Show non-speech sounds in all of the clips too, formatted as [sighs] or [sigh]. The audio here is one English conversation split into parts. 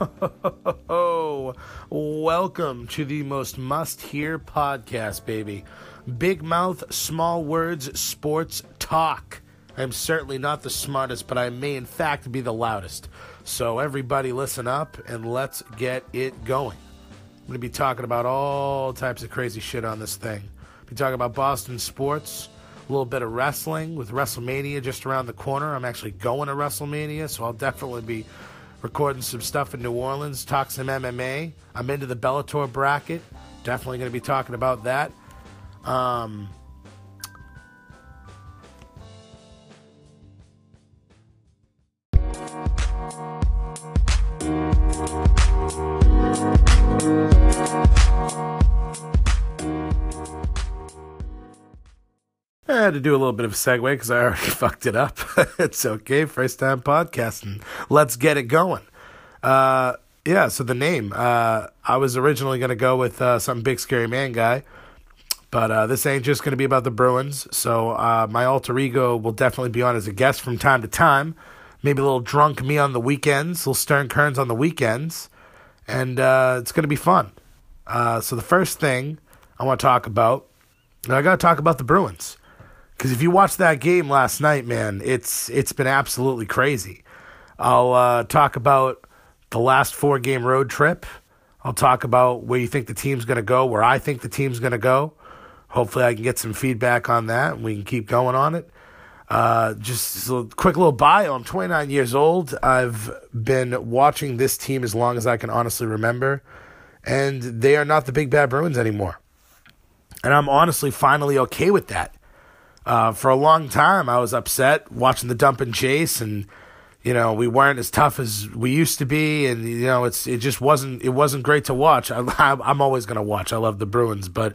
Oh, [laughs] welcome to the most must hear podcast, baby. Big mouth, small words, sports talk. I'm certainly not the smartest, but I may in fact be the loudest. So, everybody, listen up and let's get it going. I'm going to be talking about all types of crazy shit on this thing. Be talking about Boston sports, a little bit of wrestling with WrestleMania just around the corner. I'm actually going to WrestleMania, so I'll definitely be recording some stuff in New Orleans, talk some MMA. I'm into the Bellator bracket. Definitely going to be talking about that. Um, had to do a little bit of a segue because I already [laughs] fucked it up. [laughs] it's okay. First time podcasting. Let's get it going. Uh, yeah, so the name. Uh, I was originally going to go with uh, some big scary man guy, but uh, this ain't just going to be about the Bruins. So uh, my alter ego will definitely be on as a guest from time to time. Maybe a little drunk me on the weekends, little Stern Kearns on the weekends, and uh, it's going to be fun. So the first thing I want to talk about, I got to talk about the Bruins. Because if you watched that game last night, man, it's it's been absolutely crazy. I'll uh, talk about the last four game road trip. I'll talk about where you think the team's going to go, where I think the team's going to go. Hopefully, I can get some feedback on that and we can keep going on it. Uh, just a quick little bio. I'm 29 years old. I've been watching this team as long as I can honestly remember, and they are not the Big Bad Bruins anymore. And I'm honestly finally okay with that. Uh, for a long time, I was upset watching the dump and chase, and you know we weren't as tough as we used to be, and you know it's it just wasn't it wasn't great to watch. I, [laughs] I'm always gonna watch. I love the Bruins, but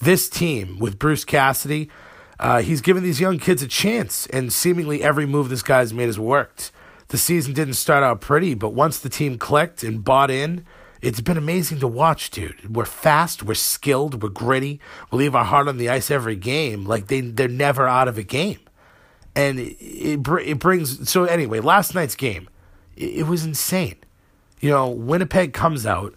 this team with Bruce Cassidy, uh, he's given these young kids a chance, and seemingly every move this guy's made has worked. The season didn't start out pretty, but once the team clicked and bought in, it's been amazing to watch, dude. We're fast, we're skilled, we're gritty. We leave our heart on the ice every game. Like they they're never out of a game, and it it, it brings. So anyway, last night's game, it, it was insane. You know, Winnipeg comes out.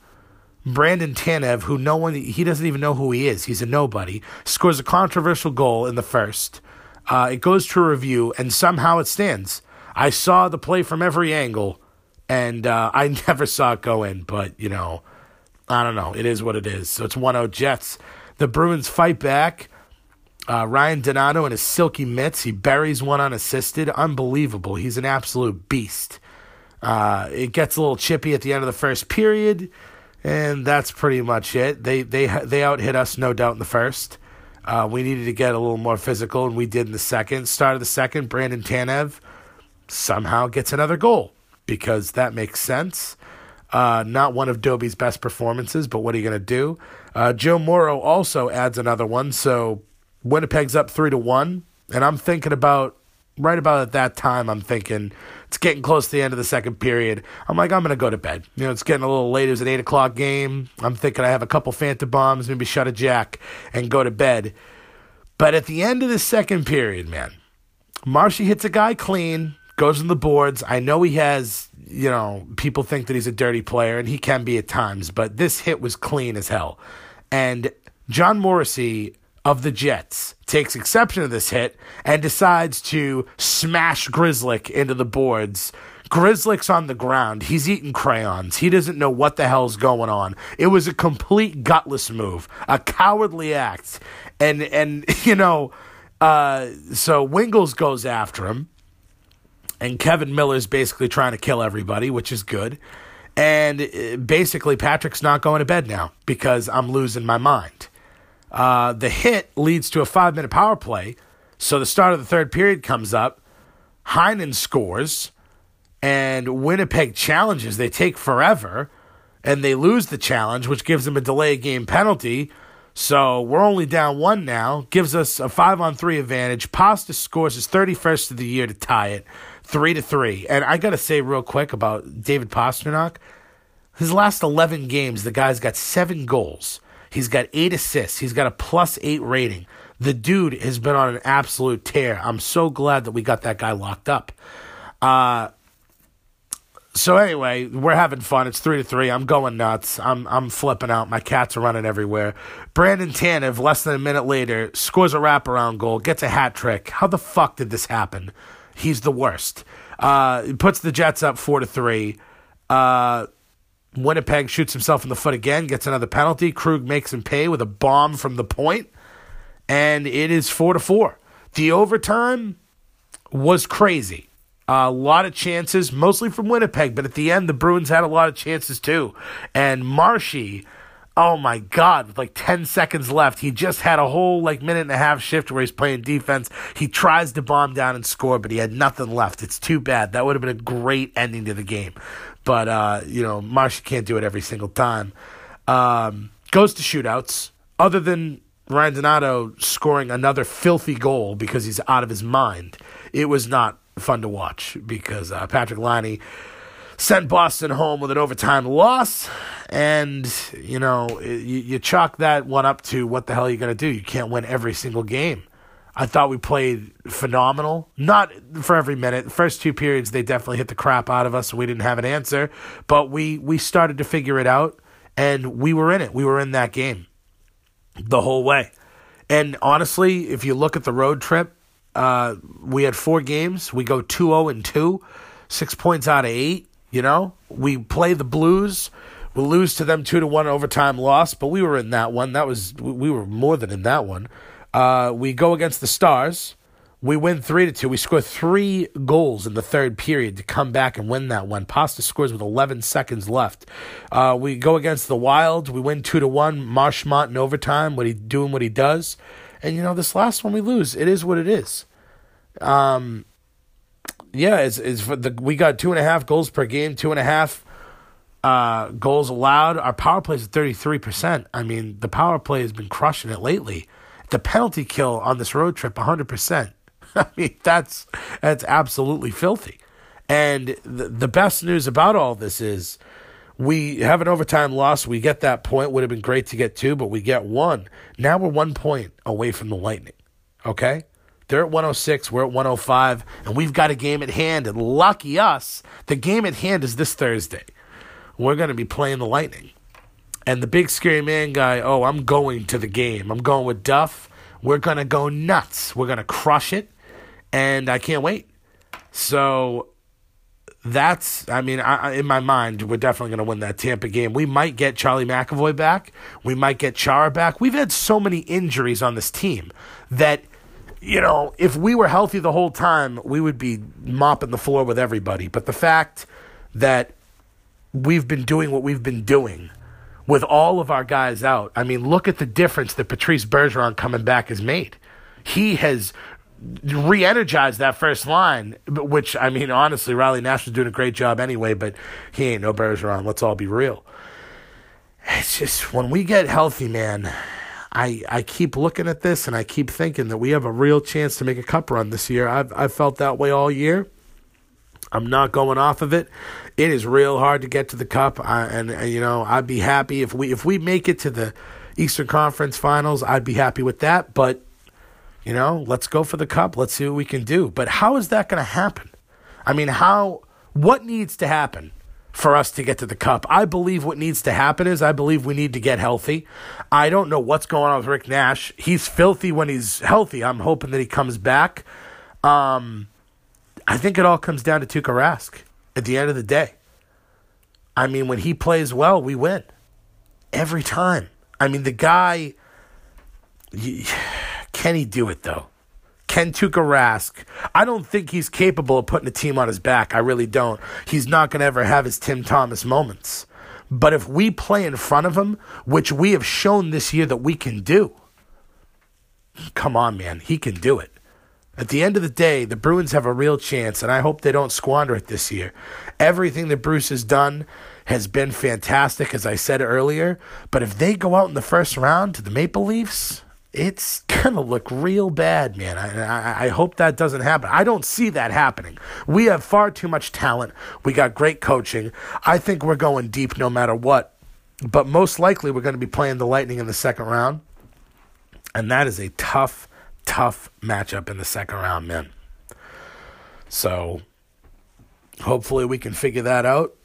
Brandon Tanev, who no one he doesn't even know who he is. He's a nobody. Scores a controversial goal in the first. Uh, it goes to a review, and somehow it stands. I saw the play from every angle and uh, I [laughs] never saw it go in, but you know, I don't know. It is what it is. So it's 1-0 Jets. The Bruins fight back. Uh, Ryan Donato in his silky mitts. He buries one unassisted. Unbelievable. He's an absolute beast. Uh, it gets a little chippy at the end of the first period, and that's pretty much it. They they they out hit us, no doubt, in the first. Uh, we needed to get a little more physical, and we did in the second. Start of the second, Brandon Tanev somehow gets another goal because that makes sense. Uh, not one of Dobie's best performances, but what are you going to do? Uh, Joe Morrow also adds another one, so Winnipeg's up three to one, and I'm thinking about right about at that time. I'm thinking it's getting close to the end of the second period. I'm like, I'm going to go to bed. You know, it's getting a little late. It was an eight o'clock game. I'm thinking I have a couple Phantom bombs, maybe shut a jack, and go to bed. But at the end of the second period, man, Marshy hits a guy clean goes on the boards. I know he has, you know, people think that he's a dirty player, and he can be at times, but this hit was clean as hell. And Josh Morrissey of the Jets takes exception to this hit and decides to smash Grzelcyk into the boards. Grzelcyk's on the ground. He's eating crayons. He doesn't know what the hell's going on. It was a complete gutless move, a cowardly act. And and [laughs] you know, uh, so Wingels goes after him and Kevan Miller's basically trying to kill everybody, which is good. And uh, basically, Patrick's not going to bed now because I'm losing my mind. Uh, the hit leads to a five minute power play. So the start of the third period comes up. Heinen scores, and Winnipeg challenges. They take forever, and they lose the challenge, which gives them a delay game penalty. So we're only down one now, gives us a five on three advantage. Pasta scores his 31st of the year to tie it three to three. And I got to say real quick about David Pastrnak. His last 11 games, the guy's got seven goals. He's got eight assists. He's got a plus eight rating. The dude has been on an absolute tear. I'm so glad that we got that guy locked up. Uh, so anyway, we're having fun. It's three to three. I'm going nuts. I'm I'm flipping out. My cats are running everywhere. Brandon Tanev, less than a minute later, scores a wraparound goal, gets a hat trick. How the fuck did this happen? He's the worst. Uh, puts the Jets up four to three. Uh, Winnipeg shoots himself in the foot again, gets another penalty. Krug makes him pay with a bomb from the point, and it is four to four. The overtime was crazy. A lot of chances, mostly from Winnipeg, but at the end, the Bruins had a lot of chances too. And Marshy, oh my God, with like 10 seconds left, he just had a whole like minute and a half shift where he's playing defense. He tries to bomb down and score, but he had nothing left. It's too bad. That would have been a great ending to the game. But, uh, you know, Marshy can't do it every single time. Um, goes to shootouts. Other than Ryan Donato scoring another filthy goal because he's out of his mind, it was not fun to watch because uh, Patrik Laine sent Boston home with an overtime loss. And, you know, you, you chalk that one up to what the hell are you going to do? You can't win every single game. I thought we played phenomenal. Not for every minute. The first two periods, they definitely hit the crap out of us, we didn't have an answer. But we, we started to figure it out, and we were in it. We were in that game the whole way. And honestly, if you look at the road trip, uh, we had four games. We go 2 0 and 2, six points out of eight. You know, we play the Blues. We lose to them 2 to 1 overtime loss, but we were in that one. That was, we were more than in that one. Uh, we go against the Stars. We win three to two. We score three goals in the third period to come back and win that one. Pasta scores with 11 seconds left. Uh, we go against the Wild. We win two to one. Marchand in overtime. What he doing? What he does. And you know this last one we lose. It is what it is. Um, yeah, it's it's for the we got two and a half goals per game. Two and a half uh, goals allowed. Our power play is thirty three percent. I mean, the power play has been crushing it lately. The penalty kill on this road trip, hundred percent. [laughs] I mean, that's that's absolutely filthy. And the the best news about all this is we have an overtime loss. We get that point. Would have been great to get two, but we get one. Now we're one point away from the Lightning. Okay? They're at 106, we're at 105, and we've got a game at hand. And lucky us, the game at hand is this Thursday. We're going to be playing the Lightning. And the big scary man guy, oh, I'm going to the game. I'm going with Duff. We're going to go nuts. We're going to crush it and I can't wait. So that's, I mean, I, in my mind, we're definitely going to win that Tampa game. We might get Charlie McAvoy back. We might get Chara back. We've had so many injuries on this team that, you know, if we were healthy the whole time, we would be mopping the floor with everybody. But the fact that we've been doing what we've been doing with all of our guys out, I mean, look at the difference that Patrice Bergeron coming back has made. He has re energized that first line, which I mean, honestly, Riley Nash was doing a great job anyway, but he ain't no Bergeron. Let's all be real. It's just when we get healthy, man. I I keep looking at this and I keep thinking that we have a real chance to make a cup run this year. I've I've felt that way all year. I'm not going off of it. It is real hard to get to the cup, I, and, and you know I'd be happy if we if we make it to the Eastern Conference Finals. I'd be happy with that, but you know, let's go for the cup. Let's see what we can do. But how is that going to happen? I mean, how, what needs to happen for us to get to the cup? I believe what needs to happen is I believe we need to get healthy. I don't know what's going on with Rick Nash. He's filthy when he's healthy. I'm hoping that he comes back. Um, I think it all comes down to Tuukka Rask at the end of the day. I mean, when he plays well, we win every time. I mean, the guy. [sighs] Can he do it though? Can Tuukka Rask? I don't think he's capable of putting a team on his back. I really don't. He's not going to ever have his Tim Thomas moments. But if we play in front of him, which we have shown this year that we can do, come on, man, he can do it. At the end of the day, the Bruins have a real chance, and I hope they don't squander it this year. Everything that Bruce has done has been fantastic, as I said earlier. But if they go out in the first round to the Maple Leafs, it's gonna look real bad, man. I, I, I, hope that doesn't happen. I don't see that happening. We have far too much talent. We got great coaching. I think we're going deep no matter what. But most likely, we're going to be playing the Lightning in the second round, and that is a tough, tough matchup in the second round, man. So, hopefully, we can figure that out.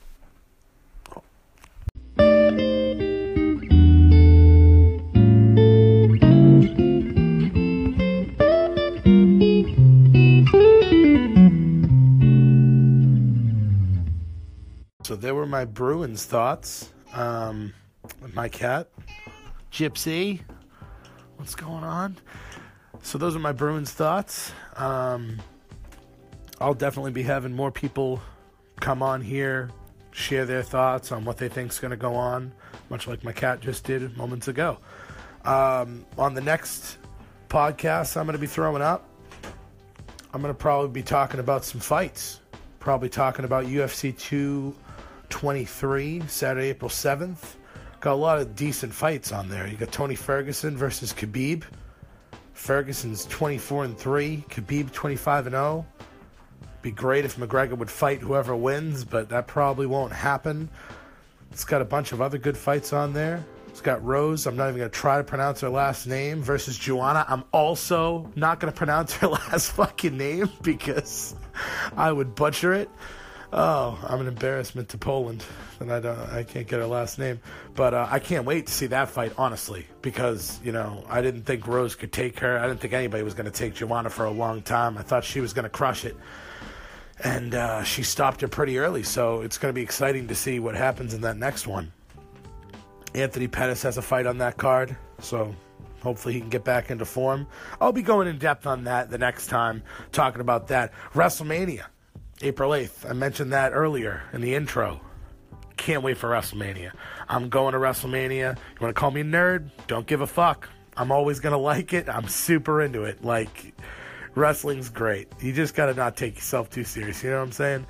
There were my Bruins thoughts. Um, my cat, Gypsy. What's going on? So those are my Bruins thoughts. Um, I'll definitely be having more people come on here, share their thoughts on what they think's going to go on, much like my cat just did moments ago. Um, on the next podcast, I'm going to be throwing up. I'm going to probably be talking about some fights. Probably talking about UFC 223, Saturday, April 7th. Got a lot of decent fights on there. You got Tony Ferguson versus Khabib. Ferguson's 24 and 3, Khabib 25 and 0. Be great if McGregor would fight whoever wins, but that probably won't happen. It's got a bunch of other good fights on there. It's got Rose. I'm not even going to try to pronounce her last name versus Joanna. I'm also not going [laughs] to pronounce her last fucking name because I would butcher it. Oh, I'm an embarrassment to Poland, and I don't, I can't get her last name. But uh, I can't wait to see that fight, honestly, because you know I didn't think Rose could take her. I didn't think anybody was going to take Joanna for a long time. I thought she was going to crush it, and uh, she stopped her pretty early. So it's going to be exciting to see what happens in that next one. Anthony Pettis has a fight on that card, so hopefully he can get back into form. I'll be going in depth on that the next time, talking about that WrestleMania. April 8th. I mentioned that earlier in the intro. Can't wait for WrestleMania. I'm going to WrestleMania. You want to call me a nerd? Don't give a fuck. I'm always going to like it. I'm super into it. Like, wrestling's great. You just got to not take yourself too serious. You know what I'm saying?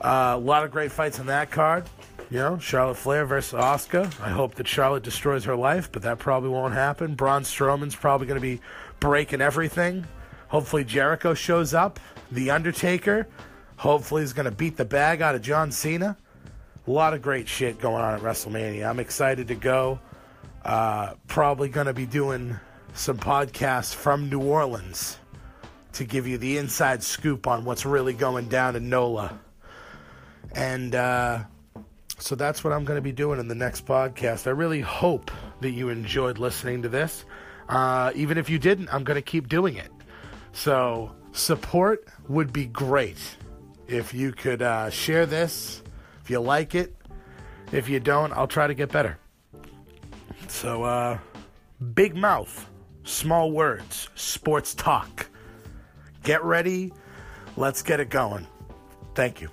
Uh, a lot of great fights on that card. You know, Charlotte Flair versus Asuka. I hope that Charlotte destroys her life, but that probably won't happen. Braun Strowman's probably going to be breaking everything. Hopefully Jericho shows up. The Undertaker. Hopefully, he's going to beat the bag out of John Cena. A lot of great shit going on at WrestleMania. I'm excited to go. Uh, probably going to be doing some podcasts from New Orleans to give you the inside scoop on what's really going down in NOLA. And uh, so that's what I'm going to be doing in the next podcast. I really hope that you enjoyed listening to this. Uh, even if you didn't, I'm going to keep doing it. So support would be great if you could uh, share this, if you like it. If you don't, I'll try to get better. So, uh, big mouth, small words, sports talk. Get ready. Let's get it going. Thank you.